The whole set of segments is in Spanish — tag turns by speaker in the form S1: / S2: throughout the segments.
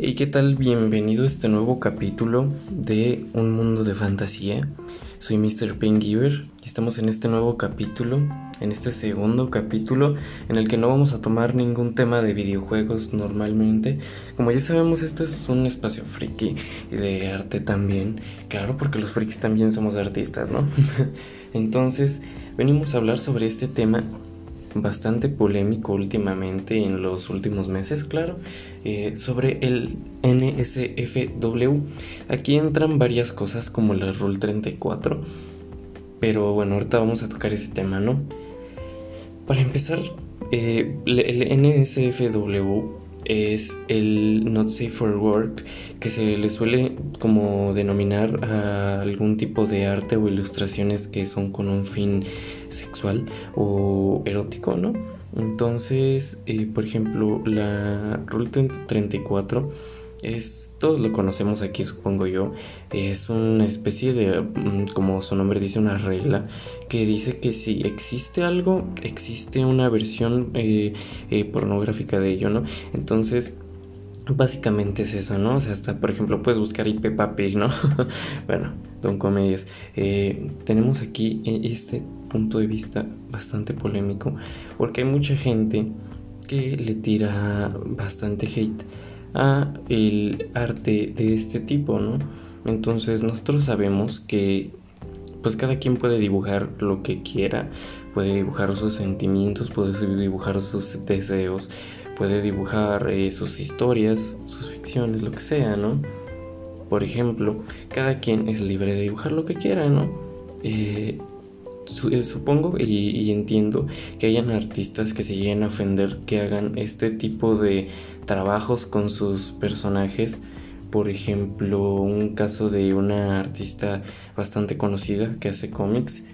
S1: ¿Y qué tal? Bienvenido a este nuevo capítulo de Un Mundo de Fantasía. Soy Mr. Pengiver y estamos en este nuevo capítulo, en este segundo capítulo, en el que no vamos a tomar ningún tema de videojuegos normalmente. Como ya sabemos, esto es un espacio friki y de arte también. Claro, porque los frikis también somos artistas, ¿no? Entonces, venimos a hablar sobre este tema bastante polémico últimamente en los últimos meses, claro, eh, sobre el NSFW. Aquí entran varias cosas como la Rule 34, pero bueno, ahorita vamos a tocar ese tema, ¿no? Para empezar, eh, el NSFW es el Not Safe for Work, que se le suele como denominar a algún tipo de arte o ilustraciones que son con un fin sexual o erótico, ¿no? Entonces, eh, por ejemplo, la Rule 34 es, todos lo conocemos aquí, supongo yo. Es una especie de, mm, como su nombre dice, una regla que dice que si existe algo, existe una versión eh, eh, pornográfica de ello, ¿no? Entonces, Básicamente es eso, ¿no? O sea, hasta por ejemplo puedes buscar ahí Peppa Pig, ¿no? bueno, Don Comedias. Eh, tenemos aquí este punto de vista bastante polémico porque hay mucha gente que le tira bastante hate a el arte de este tipo, ¿no? Entonces nosotros sabemos que pues cada quien puede dibujar lo que quiera, puede dibujar sus sentimientos, puede dibujar sus deseos, puede dibujar eh, sus historias, sus ficciones, lo que sea, ¿no? Por ejemplo, cada quien es libre de dibujar lo que quiera, ¿no? Eh, eh, supongo y, entiendo que hayan artistas que se lleguen a ofender que hagan este tipo de trabajos con sus personajes. Por ejemplo, un caso de una artista bastante conocida que hace cómics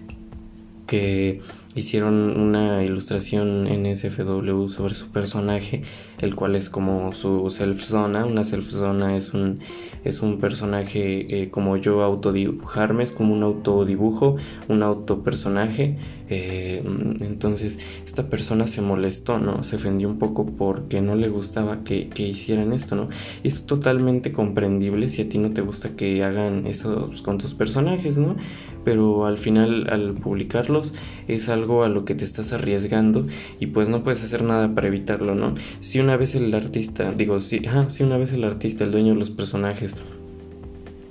S1: que hicieron una ilustración en SFW sobre su personaje, el cual es como su self zona. Una self zona es un, es un personaje eh, como yo autodibujarme, es como un autodibujo, un autopersonaje. Eh, entonces, esta persona se molestó, ¿no? Se ofendió un poco porque no le gustaba que, que, hicieran esto, ¿no? Y es totalmente comprendible si a ti no te gusta que hagan eso con tus personajes, ¿no? Pero al final, al publicarlos, es algo a lo que te estás arriesgando y pues no puedes hacer nada para evitarlo, ¿no? Si una vez el artista, digo, si, si una vez el artista, el dueño de los personajes,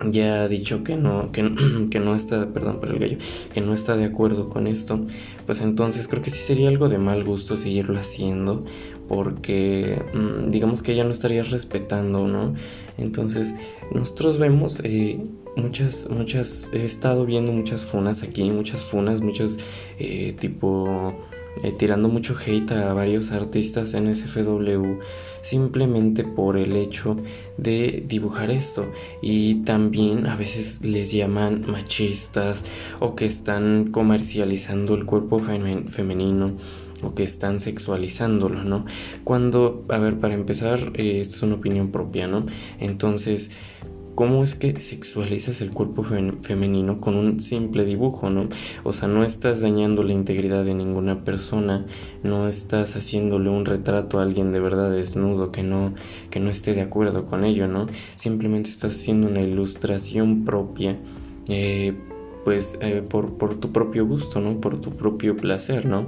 S1: ya ha dicho que no, que, que, no está, perdón por el gallo, que no está de acuerdo con esto, pues entonces creo que sí sería algo de mal gusto seguirlo haciendo, porque mm, digamos que ya no estarías respetando, ¿no? Entonces nosotros vemos eh, muchas, muchas, he estado viendo muchas funas aquí, muchas funas, muchos eh, tipo eh, tirando mucho hate a varios artistas en SFW simplemente por el hecho de dibujar esto y también a veces les llaman machistas o que están comercializando el cuerpo femenino o que están sexualizándolo, ¿no? Cuando, a ver, para empezar, eh, esto es una opinión propia, ¿no? Entonces, ¿Cómo es que sexualizas el cuerpo femenino con un simple dibujo, no? O sea, no estás dañando la integridad de ninguna persona, no estás haciéndole un retrato a alguien de verdad desnudo que no, que no esté de acuerdo con ello, ¿no? Simplemente estás haciendo una ilustración propia, eh, pues eh, por, por tu propio gusto, ¿no? Por tu propio placer, ¿no?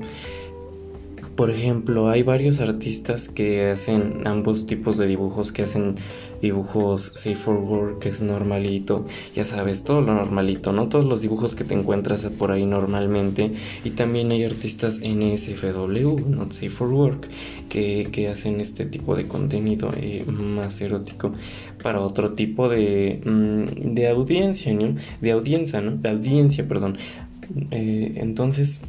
S1: Por ejemplo, hay varios artistas que hacen ambos tipos de dibujos, que hacen dibujos safe for work, que es normalito, ya sabes, todo lo normalito, ¿no? Todos los dibujos que te encuentras por ahí normalmente. Y también hay artistas NSFW, not safe for work, que, hacen este tipo de contenido eh, más erótico para otro tipo de, mm, de audiencia, ¿no? De audiencia, ¿no? De audiencia, perdón. Eh, entonces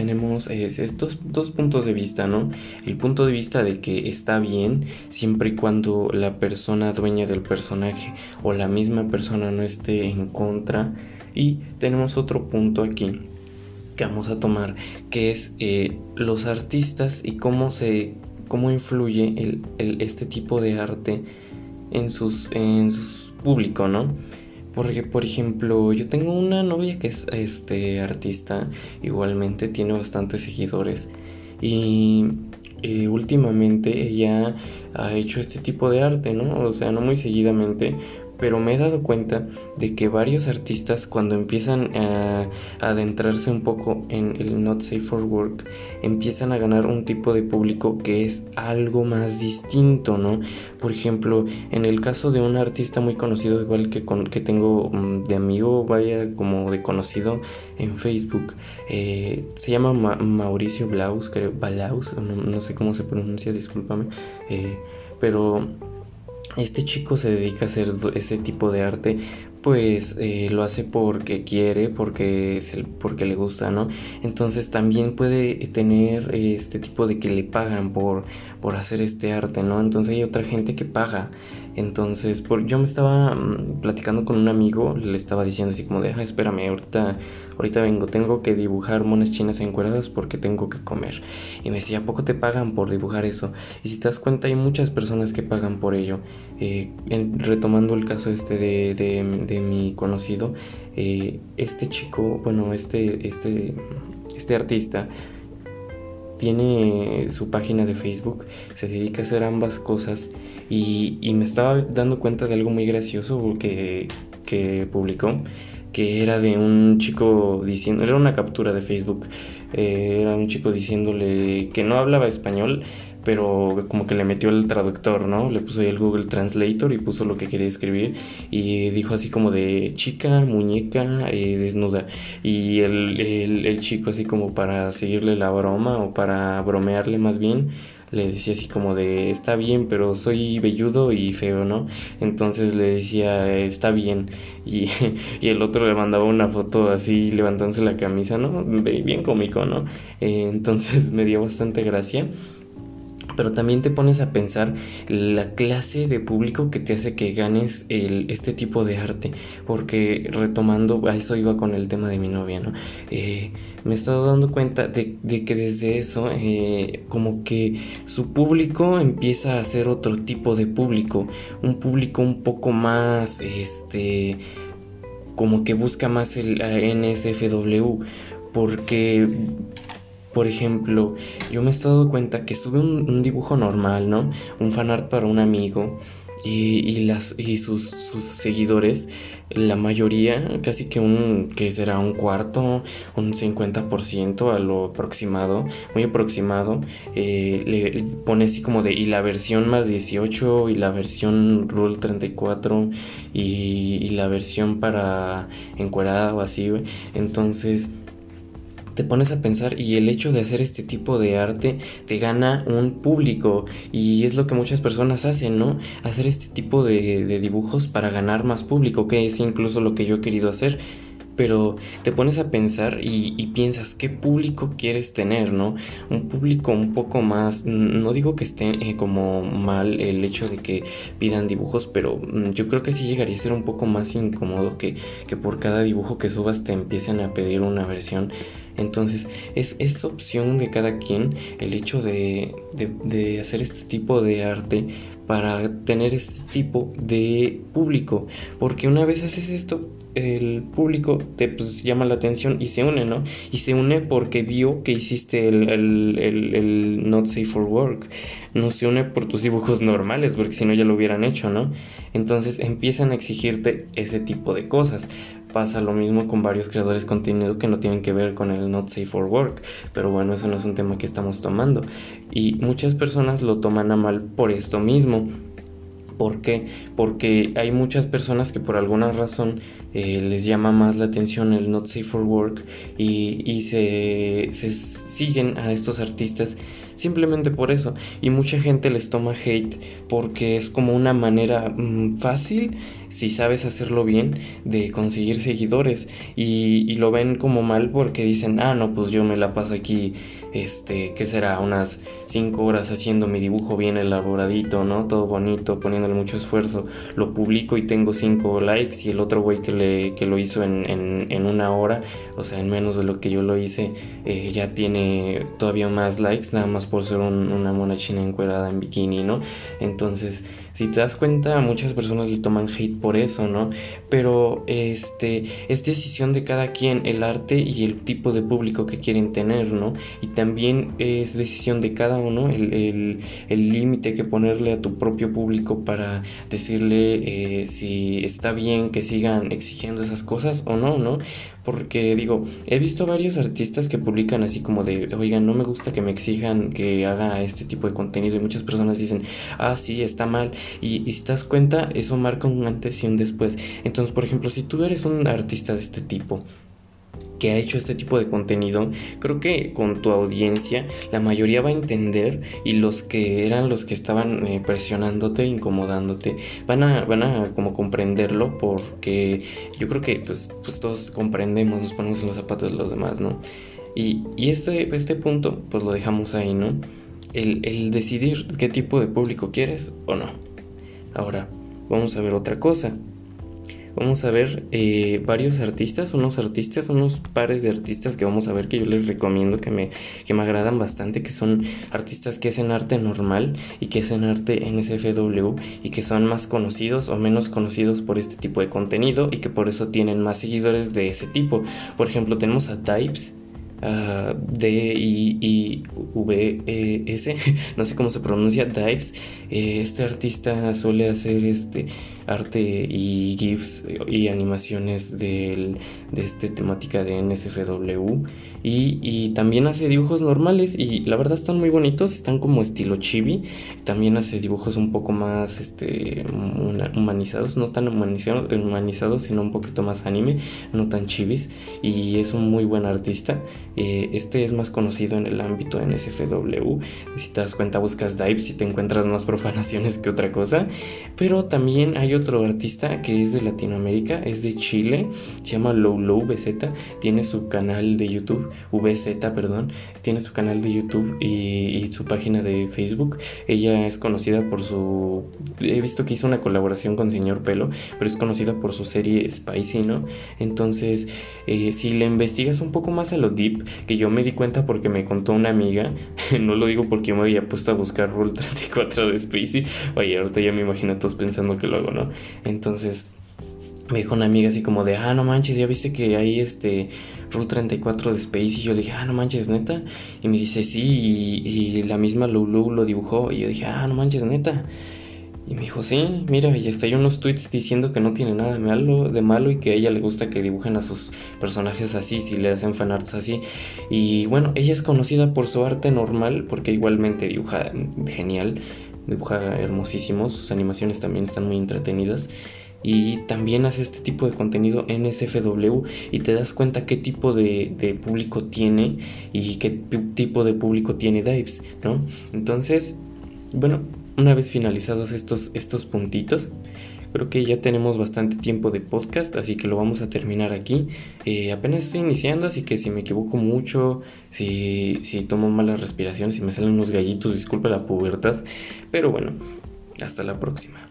S1: tenemos estos dos puntos de vista, ¿no? El punto de vista de que está bien siempre y cuando la persona dueña del personaje o la misma persona no esté en contra. Y tenemos otro punto aquí que vamos a tomar, que es eh, los artistas y cómo se cómo influye el, este tipo de arte en sus en su público, ¿no? Porque, por ejemplo, yo tengo una novia que es este artista, igualmente tiene bastantes seguidores. Y eh, últimamente ella ha hecho este tipo de arte, ¿no? O sea, no muy seguidamente, pero me he dado cuenta de que varios artistas cuando empiezan a, adentrarse un poco en el Not Safe for Work empiezan a ganar un tipo de público que es algo más distinto, ¿no? Por ejemplo, en el caso de un artista muy conocido, igual que, con, que tengo mm, de amigo, vaya como de conocido en Facebook, eh, se llama Mauricio Blaus, creo, Balaus, no, sé cómo se pronuncia, discúlpame, eh, pero este chico se dedica a hacer ese tipo de arte pues eh, lo hace porque quiere, porque, es porque le gusta, ¿no? Entonces también puede tener este tipo de que le pagan por, por hacer este arte, ¿no? Entonces hay otra gente que paga entonces, yo me estaba mm, platicando con un amigo, le estaba diciendo así como de, ah, espérame, ahorita, ahorita vengo, tengo que dibujar monas chinas encueradas porque tengo que comer. Y me decía, ¿a poco te pagan por dibujar eso? Y si te das cuenta, hay muchas personas que pagan por ello. Eh, retomando el caso este de, de, mi conocido, eh, este chico, bueno, este, este, este artista, tiene su página de Facebook, se dedica a hacer ambas cosas y, me estaba dando cuenta de algo muy gracioso que, que, publicó, que era de un chico diciendo, era una captura de Facebook, eh, era un chico diciéndole que no hablaba español, pero como que le metió el traductor, ¿no? Le puso ahí el Google Translator y puso lo que quería escribir y dijo así como de chica, muñeca, eh, desnuda. Y el, el, chico así como para seguirle la broma o para bromearle más bien, le decía así como de está bien, pero soy velludo y feo, ¿no? Entonces le decía está bien y, y el otro le mandaba una foto así levantándose la camisa, ¿no? Bien cómico, ¿no? Eh, entonces me dio bastante gracia pero también te pones a pensar la clase de público que te hace que ganes este tipo de arte, porque retomando, a eso iba con el tema de mi novia, ¿no? Eh, me he estado dando cuenta de, que desde eso, eh, como que su público empieza a ser otro tipo de público, un público un poco más, este, como que busca más el NSFW, porque por ejemplo, yo me he estado cuenta que sube un, dibujo normal, ¿no? Un fanart para un amigo y, las, y sus, seguidores, la mayoría, casi que un, que será un cuarto, un 50% a lo aproximado, muy aproximado, eh, le pone así como de, y la versión más 18, y la versión Rule 34, y, y la versión para encuerada o así, Entonces te pones a pensar y el hecho de hacer este tipo de arte te gana un público y es lo que muchas personas hacen, ¿no? Hacer este tipo de, dibujos para ganar más público, que es incluso lo que yo he querido hacer pero te pones a pensar y, piensas qué público quieres tener, ¿no? Un público un poco más, no digo que esté eh, como mal el hecho de que pidan dibujos, pero mm, yo creo que sí llegaría a ser un poco más incómodo que, que por cada dibujo que subas te empiecen a pedir una versión entonces es, es opción de cada quien el hecho de, de, hacer este tipo de arte para tener este tipo de público. Porque una vez haces esto, el público te pues, llama la atención y se une, ¿no? Y se une porque vio que hiciste el, el, el, el, Not Safe for Work. No se une por tus dibujos normales, porque si no ya lo hubieran hecho, ¿no? Entonces empiezan a exigirte ese tipo de cosas pasa lo mismo con varios creadores de contenido que no tienen que ver con el not safe for work, pero bueno, eso no es un tema que estamos tomando y muchas personas lo toman a mal por esto mismo. ¿Por qué? Porque hay muchas personas que por alguna razón eh, les llama más la atención el Not Safe for Work y, se, se, siguen a estos artistas simplemente por eso. Y mucha gente les toma hate porque es como una manera mm, fácil, si sabes hacerlo bien, de conseguir seguidores. Y, lo ven como mal porque dicen, ah, no, pues yo me la paso aquí, este, ¿qué será? Unas 5 horas haciendo mi dibujo bien elaboradito, ¿no? Todo bonito, poniéndole mucho esfuerzo. Lo publico y tengo 5 likes y el otro güey que que lo hizo en, en, una hora, o sea, en menos de lo que yo lo hice, eh, ya tiene todavía más likes, nada más por ser una mona china encuadrada en bikini, ¿no? Entonces, si te das cuenta, muchas personas le toman hate por eso, ¿no? Pero este es decisión de cada quien el arte y el tipo de público que quieren tener, ¿no? Y también es decisión de cada uno el límite que ponerle a tu propio público para decirle eh, si está bien que sigan exigiendo esas cosas o no, ¿no? Porque digo, he visto varios artistas que publican así como de, oigan, no me gusta que me exijan que haga este tipo de contenido y muchas personas dicen, ah, sí, está mal. Y, si te das cuenta, eso marca un antes y un después. Entonces, por ejemplo, si tú eres un artista de este tipo, que ha hecho este tipo de contenido, creo que con tu audiencia la mayoría va a entender y los que eran los que estaban eh, presionándote, incomodándote, van a, van a como comprenderlo porque yo creo que pues, pues todos comprendemos, nos ponemos en los zapatos de los demás, ¿no? Y, y este, este punto pues lo dejamos ahí, ¿no? El, el decidir qué tipo de público quieres o no. Ahora, vamos a ver otra cosa vamos a ver eh, varios artistas, unos artistas, unos pares de artistas que vamos a ver que yo les recomiendo que me, que me agradan bastante, que son artistas que hacen arte normal y que hacen arte en SFW y que son más conocidos o menos conocidos por este tipo de contenido y que por eso tienen más seguidores de ese tipo. Por ejemplo, tenemos a Types. D-I-I-V-E-S, no sé cómo se pronuncia, Dives. Eh, este artista suele hacer este arte y GIFs y animaciones de esta temática de NSFW y, también hace dibujos normales y la verdad están muy bonitos, están como estilo chibi, también hace dibujos un poco más este, humanizados, no tan humanizados, humanizados sino un poquito más anime, no tan chibis y es un muy buen artista, eh, este es más conocido en el ámbito NSFW, si te das cuenta buscas dives y te encuentras más profanaciones que otra cosa, pero también hay otro artista que es de Latinoamérica, es de Chile, se llama Low BZ, tiene su canal de YouTube, VZ, perdón, tiene su canal de YouTube y, su página de Facebook. Ella es conocida por su... He visto que hizo una colaboración con Señor Pelo, pero es conocida por su serie Spicy, ¿no? Entonces, eh, si le investigas un poco más a lo deep, que yo me di cuenta porque me contó una amiga, no lo digo porque me había puesto a buscar Rule 34 de Oye, ahorita ya me imagino todos pensando que lo hago, ¿no? Entonces me dijo una amiga así como de, ah, no manches, ya viste que hay este Rule 34 de Space y yo le dije, ah, no manches, neta. Y me dice, sí, y, la misma Lulu lo dibujó y yo dije, ah, no manches, neta. Y me dijo, sí, mira, y hasta hay unos tweets diciendo que no tiene nada de malo, de malo y que a ella le gusta que dibujen a sus personajes así, si le hacen fanarts así. Y bueno, ella es conocida por su arte normal, porque igualmente dibuja genial, dibuja hermosísimo, sus animaciones también están muy entretenidas y también hace este tipo de contenido en SFW y te das cuenta qué tipo de, público tiene y qué tipo de público tiene Dives, ¿no? Entonces, bueno, una vez finalizados estos, estos puntitos, creo que ya tenemos bastante tiempo de podcast, así que lo vamos a terminar aquí. Eh, apenas estoy iniciando, así que si me equivoco mucho, si, si tomo mala respiración, si me salen unos gallitos, disculpe la pubertad, pero bueno, hasta la próxima.